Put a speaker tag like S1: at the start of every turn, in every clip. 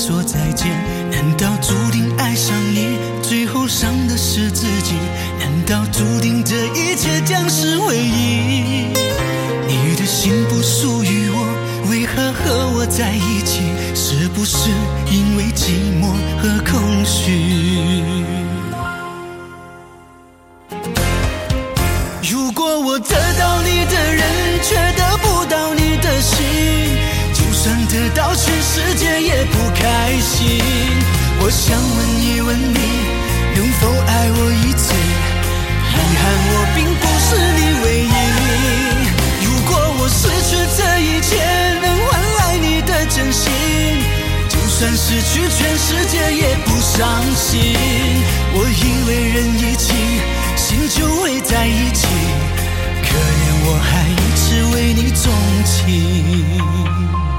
S1: 说再见。难道注定爱上你，最后伤的是自己？难道注定这一切将是唯一？你的心不属于我，为何和我在一起？是不是因为寂寞和空虚？想问一问你，能否爱我一次？遗憾我并不是你唯一。如果我失去这一切，能换来你的真心，就算失去全世界也不伤心。我以为人一起，心就会在一起，可怜我还一直为你钟情。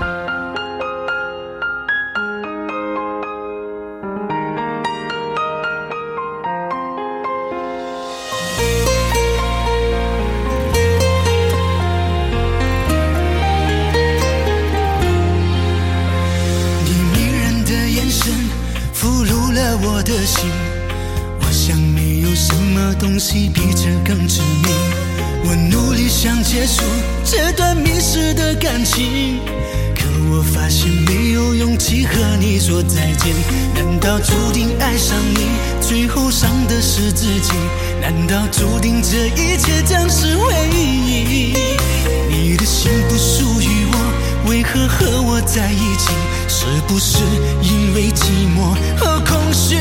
S1: 的心，我想没有什么东西比这更致命。我努力想结束这段迷失的感情，可我发现没有勇气和你说再见。难道注定爱上你，最后伤的是自己？难道注定这一切将是回忆？你的心不属于我，为何和我在一起？是不是因为寂寞和空虚？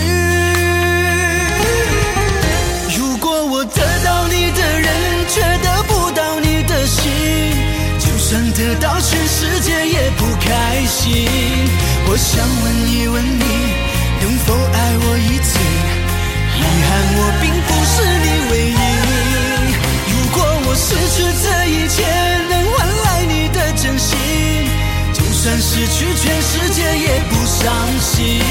S1: 如果我得到你的人，却得不到你的心，就算得到全世界也不开心。我想问一问你，能否爱我一次？遗憾我并不是你唯一。伤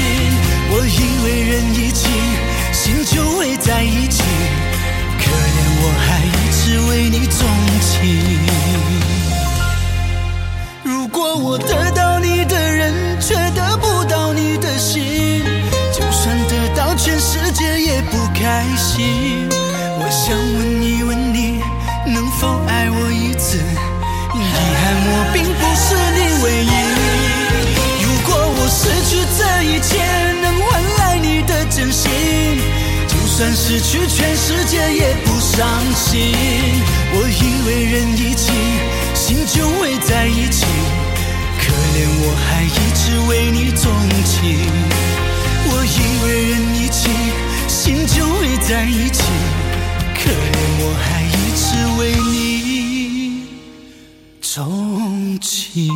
S1: 失去全世界也不伤心。我以为人一起，心就会在一起，可怜我还一直为你钟情。我以为人一起，心就会在一起，可怜我还一直为你钟情。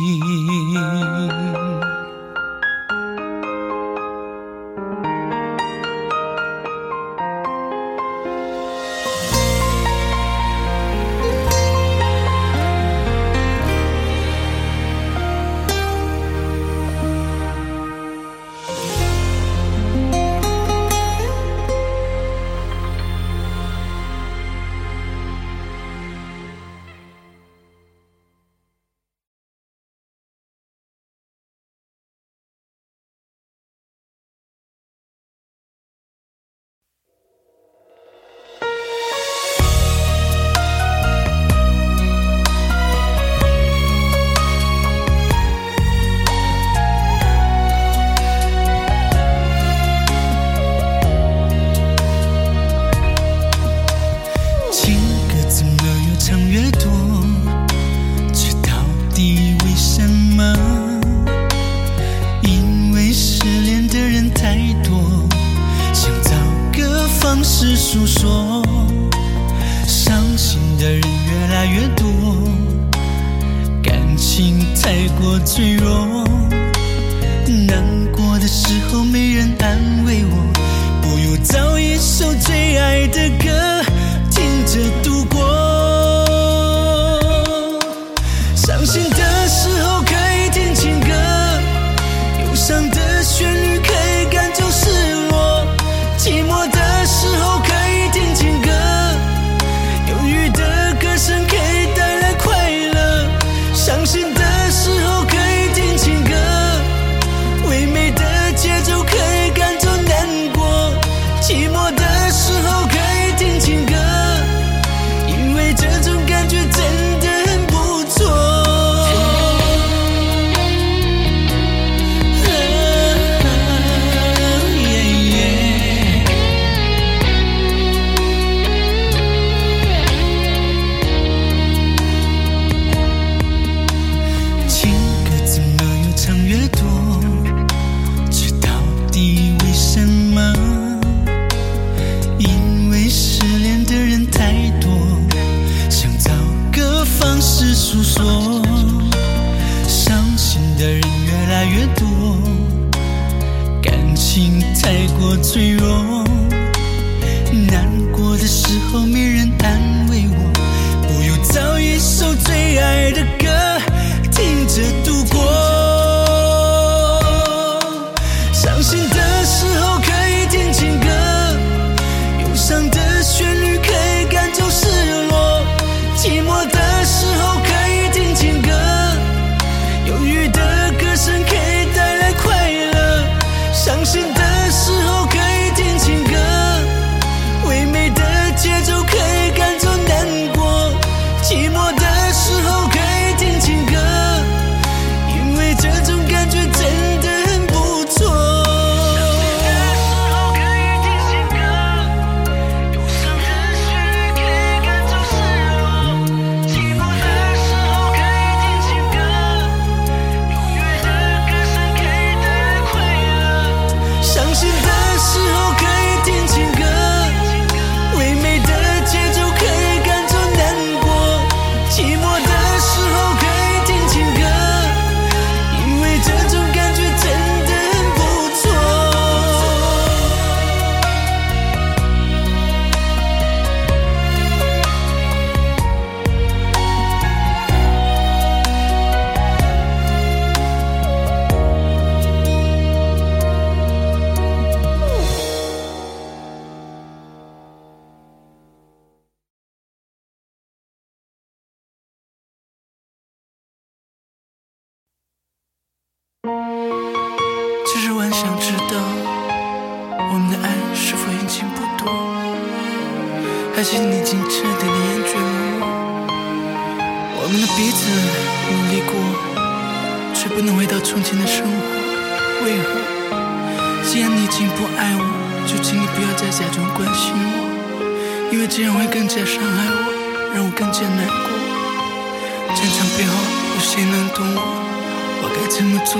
S1: 的时候可以听情歌。忧郁的歌声可以带来快乐伤心想知道我们的爱是否已经不多，还是你已经彻底的厌倦了我？我们的彼此努力过，却不能回到从前的生活。为何既然你已经不爱我，就请你不要再假装关心我？因为这样会更加伤害我，让我更加难过。战场背后有谁能懂我？我该怎么做？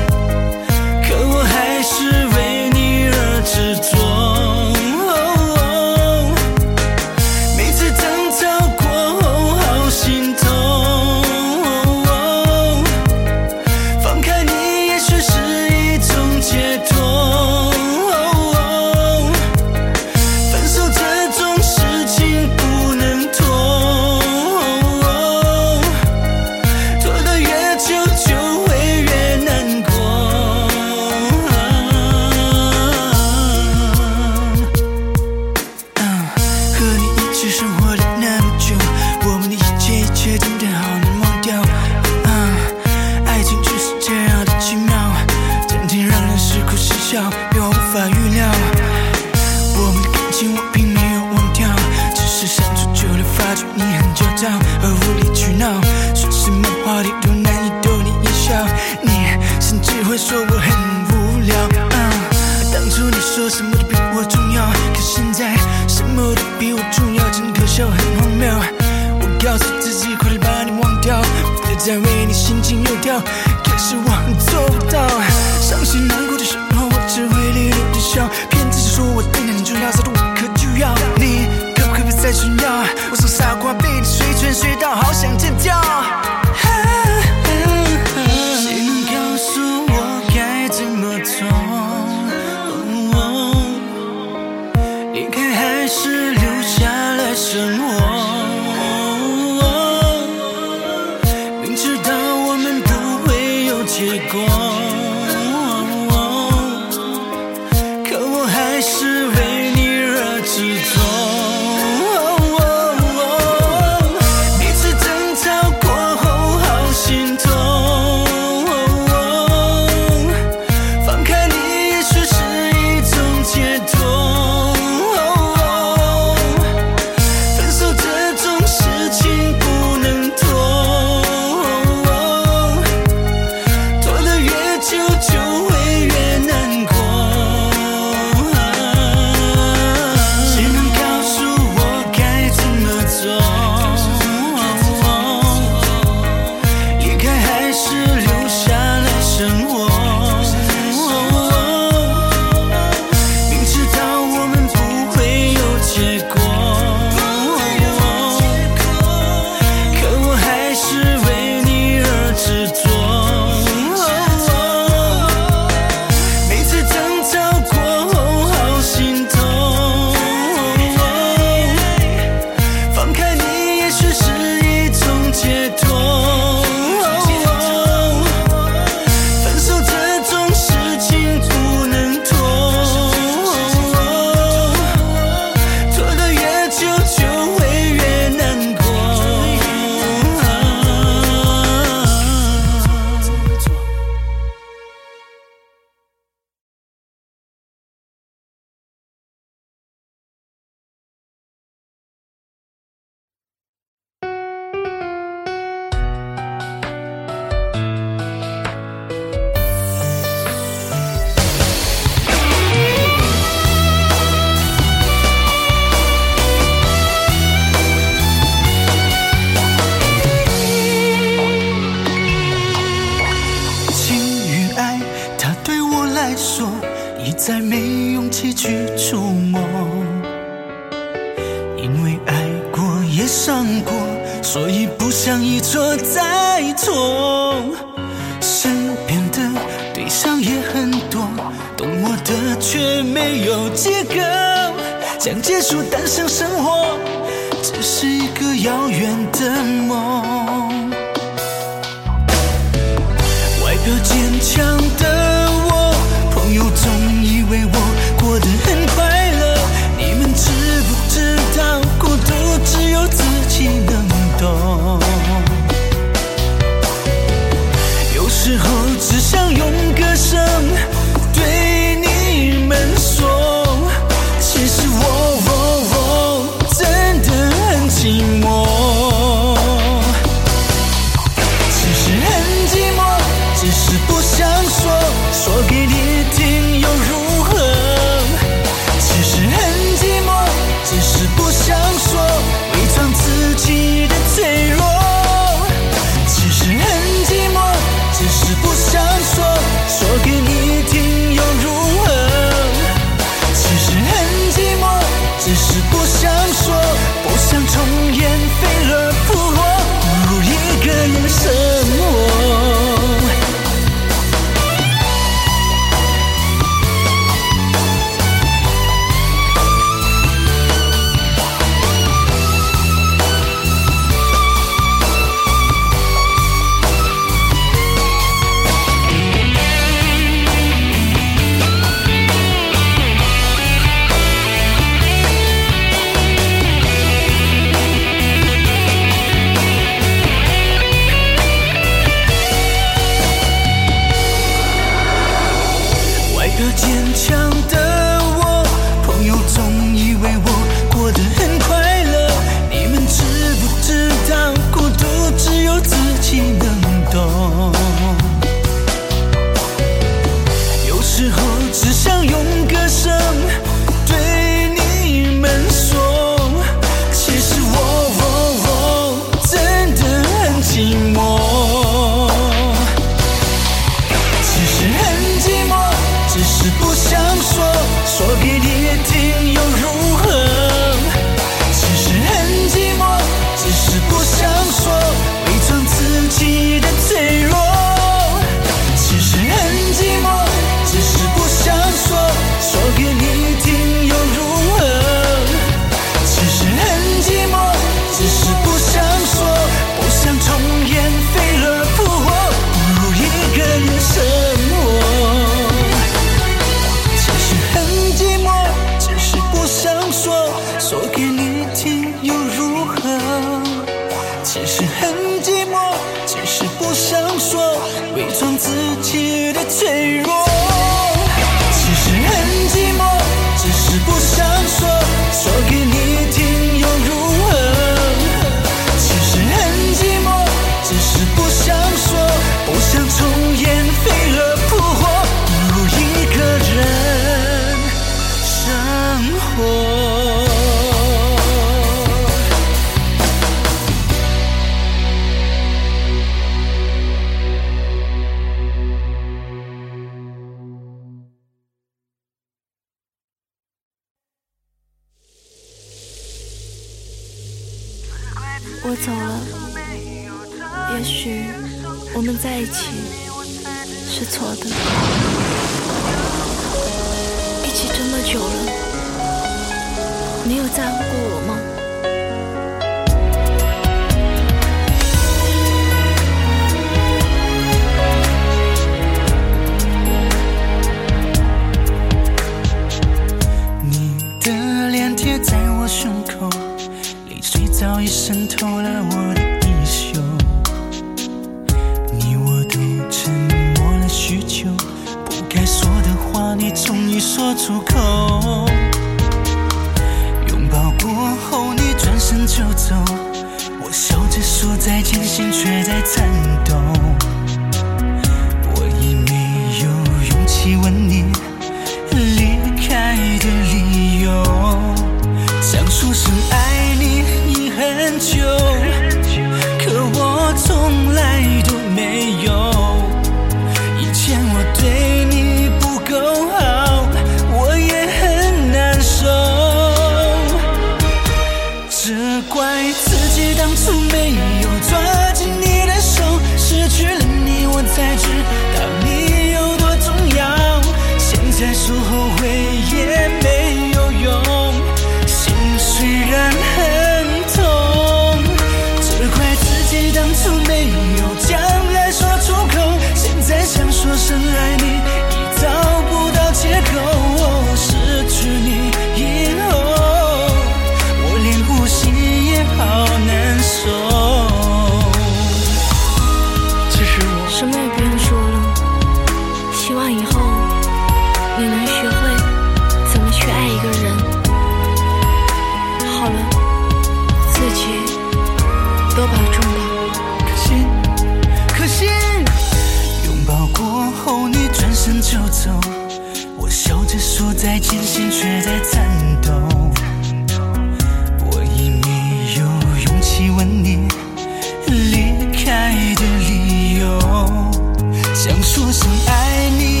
S1: 说声爱你。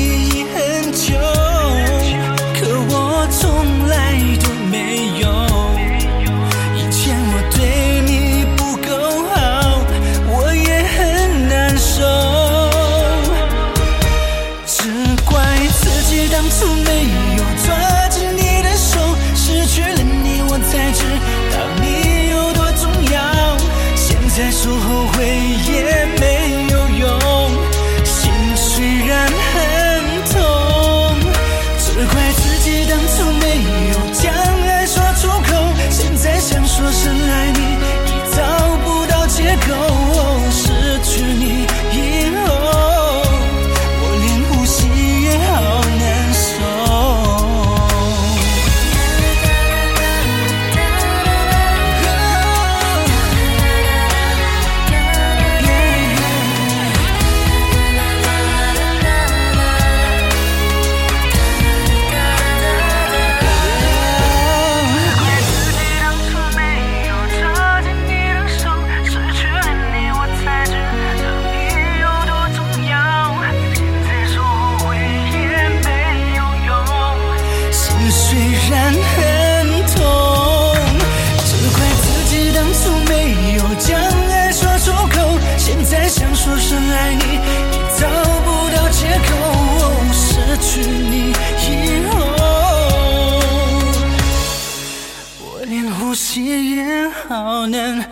S1: 戒烟好难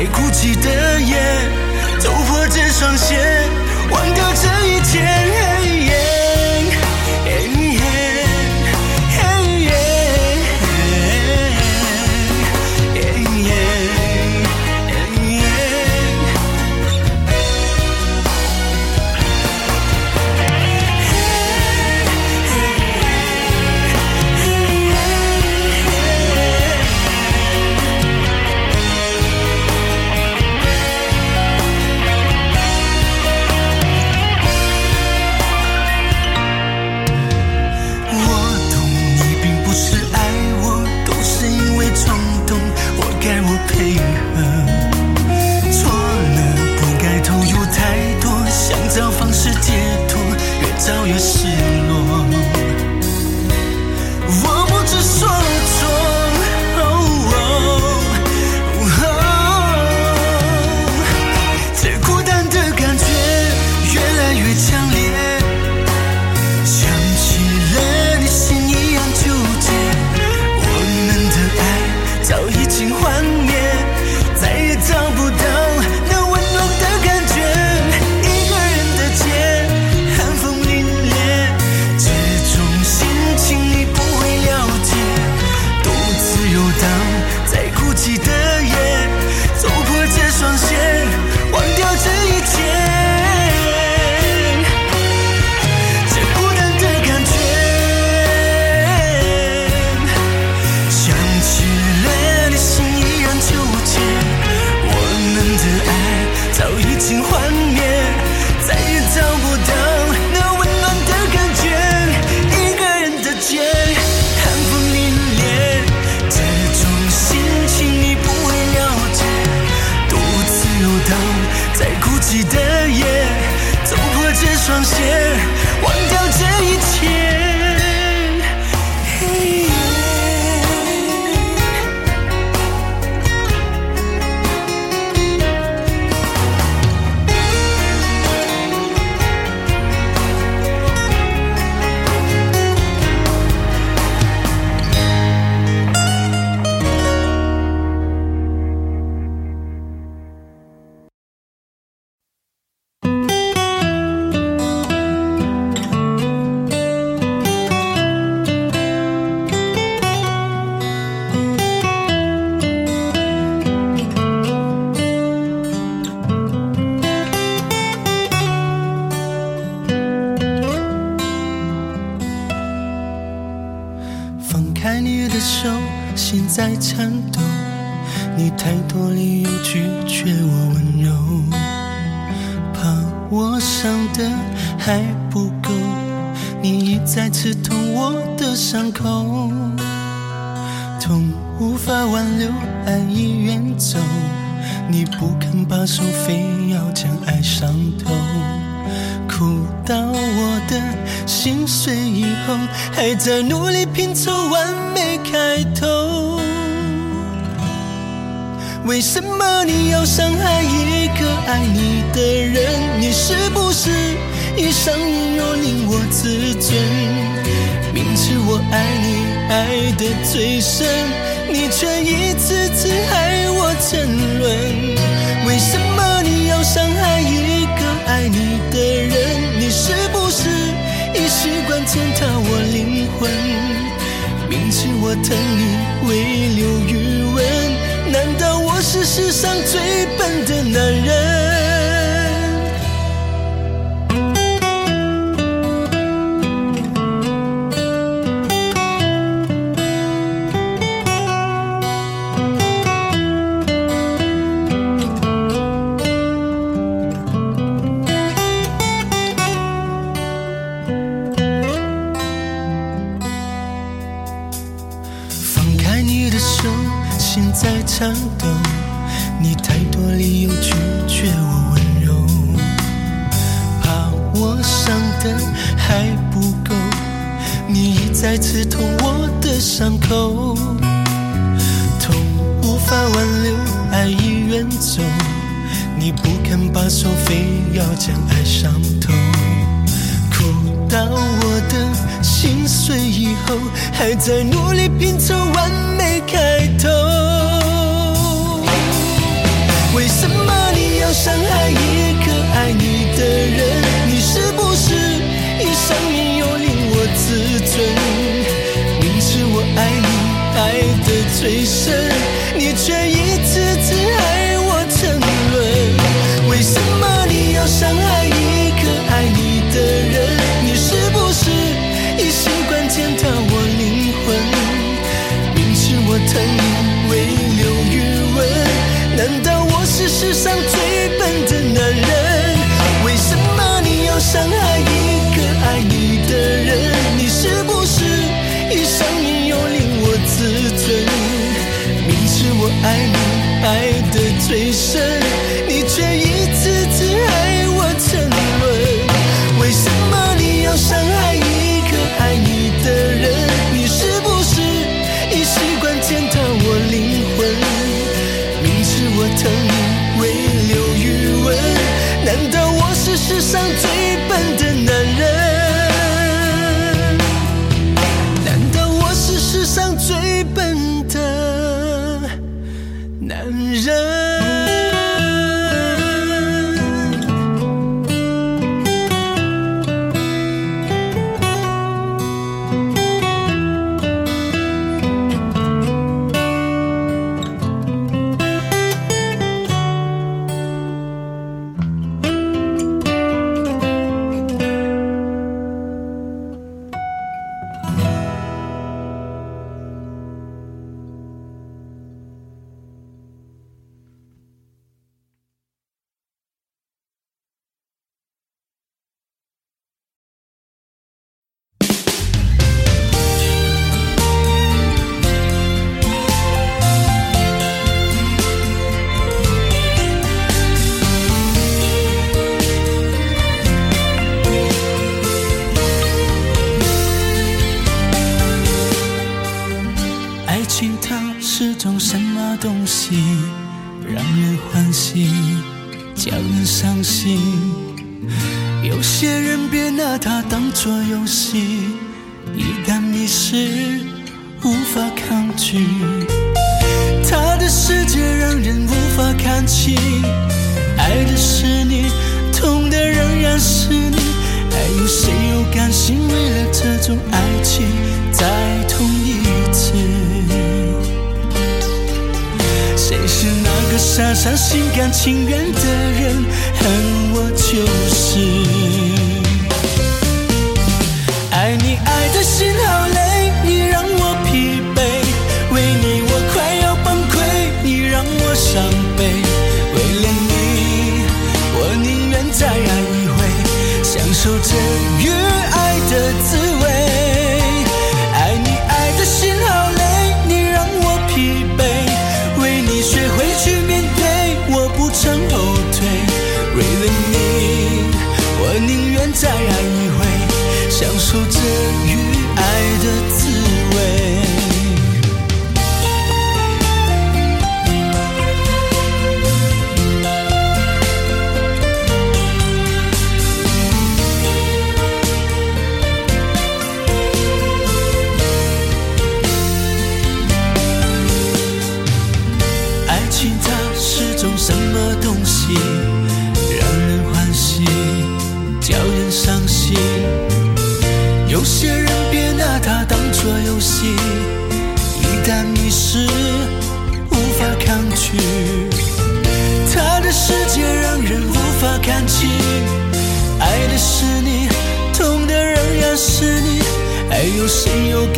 S1: 在哭泣的夜走破这双鞋。还不够，你一再刺痛我的伤口，痛无法挽留，爱已远走，你不肯罢手，非要将爱伤透，哭到我的心碎以后，还在努力拼凑完美开头。为什么你要伤害一个爱你的人？你是不是你伤你又令我自尊，明知我爱你爱的最深，你却一次次害我沉沦。为什么你要伤害一个爱你的人？你是不是已习惯践踏我灵魂？明知我疼你，未留余温。难道我是世上最笨的男人？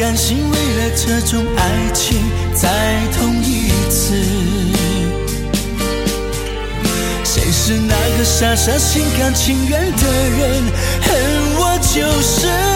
S1: 甘心为了这种爱情再痛一次。谁是那个傻傻心甘情愿的人？恨我就是。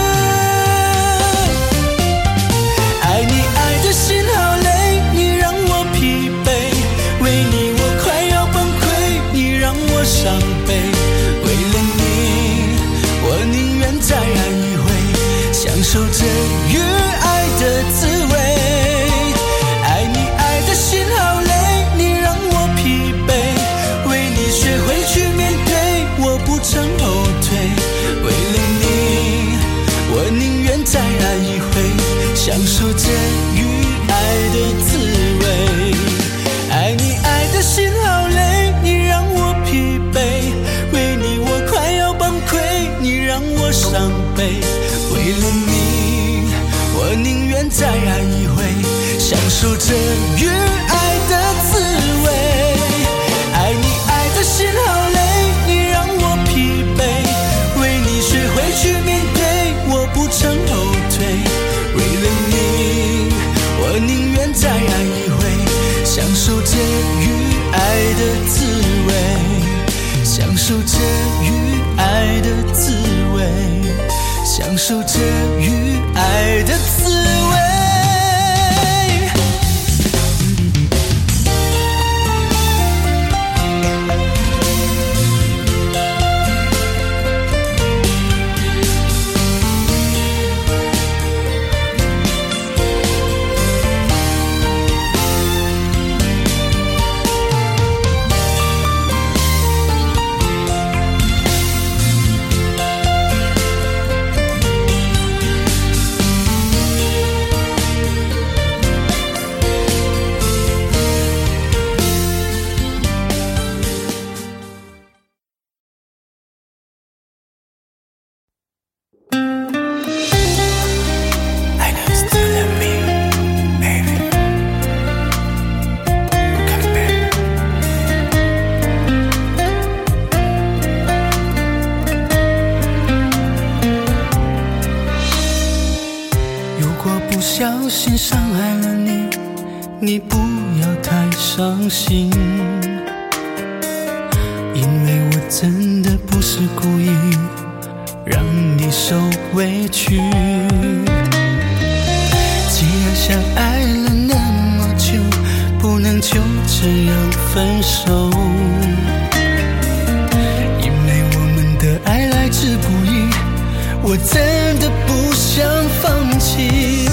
S1: 我真的不想放弃。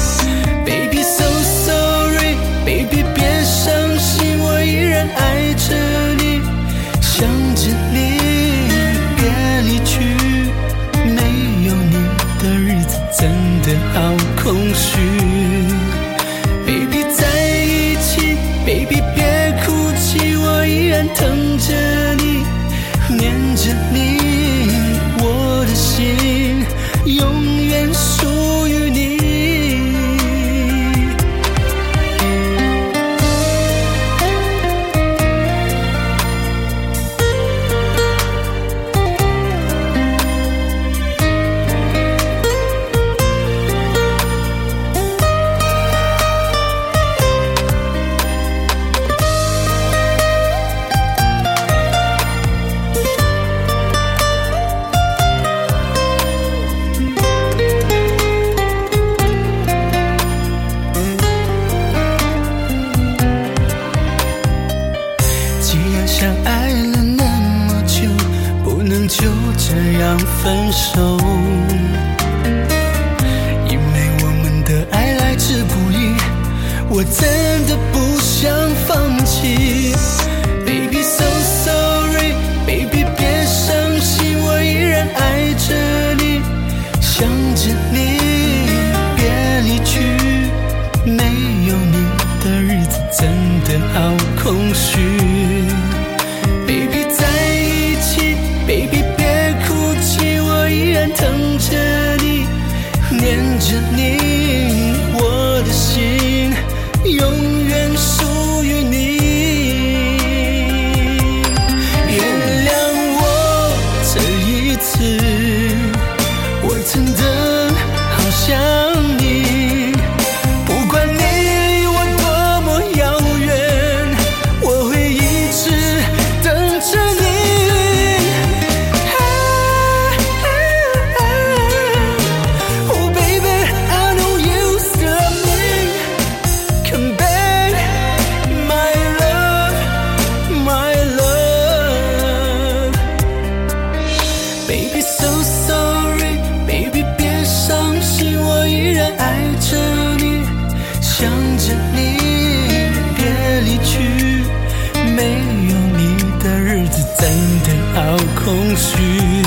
S1: Baby so sorry baby 别伤心我依然爱着你。想着你别离去没有你的日子真的好。我真的不想放弃。Baby so sorry baby 别伤心我依然爱着你。想着你别离去没有你的日子真的好空虚。真的好空虚